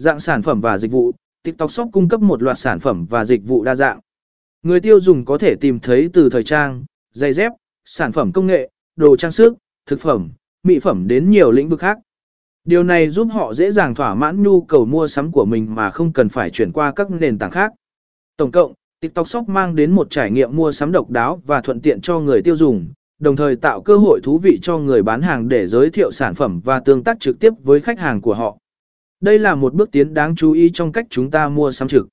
Dạng sản phẩm và dịch vụ, TikTok Shop cung cấp một loạt sản phẩm và dịch vụ đa dạng. Người tiêu dùng có thể tìm thấy từ thời trang, giày dép, sản phẩm công nghệ, đồ trang sức, thực phẩm, mỹ phẩm đến nhiều lĩnh vực khác. Điều này giúp họ dễ dàng thỏa mãn nhu cầu mua sắm của mình mà không cần phải chuyển qua các nền tảng khác. Tổng cộng, TikTok Shop mang đến một trải nghiệm mua sắm độc đáo và thuận tiện cho người tiêu dùng, đồng thời tạo cơ hội thú vị cho người bán hàng để giới thiệu sản phẩm và tương tác trực tiếp với khách hàng của họ. Đây là một bước tiến đáng chú ý trong cách chúng ta mua sắm trực.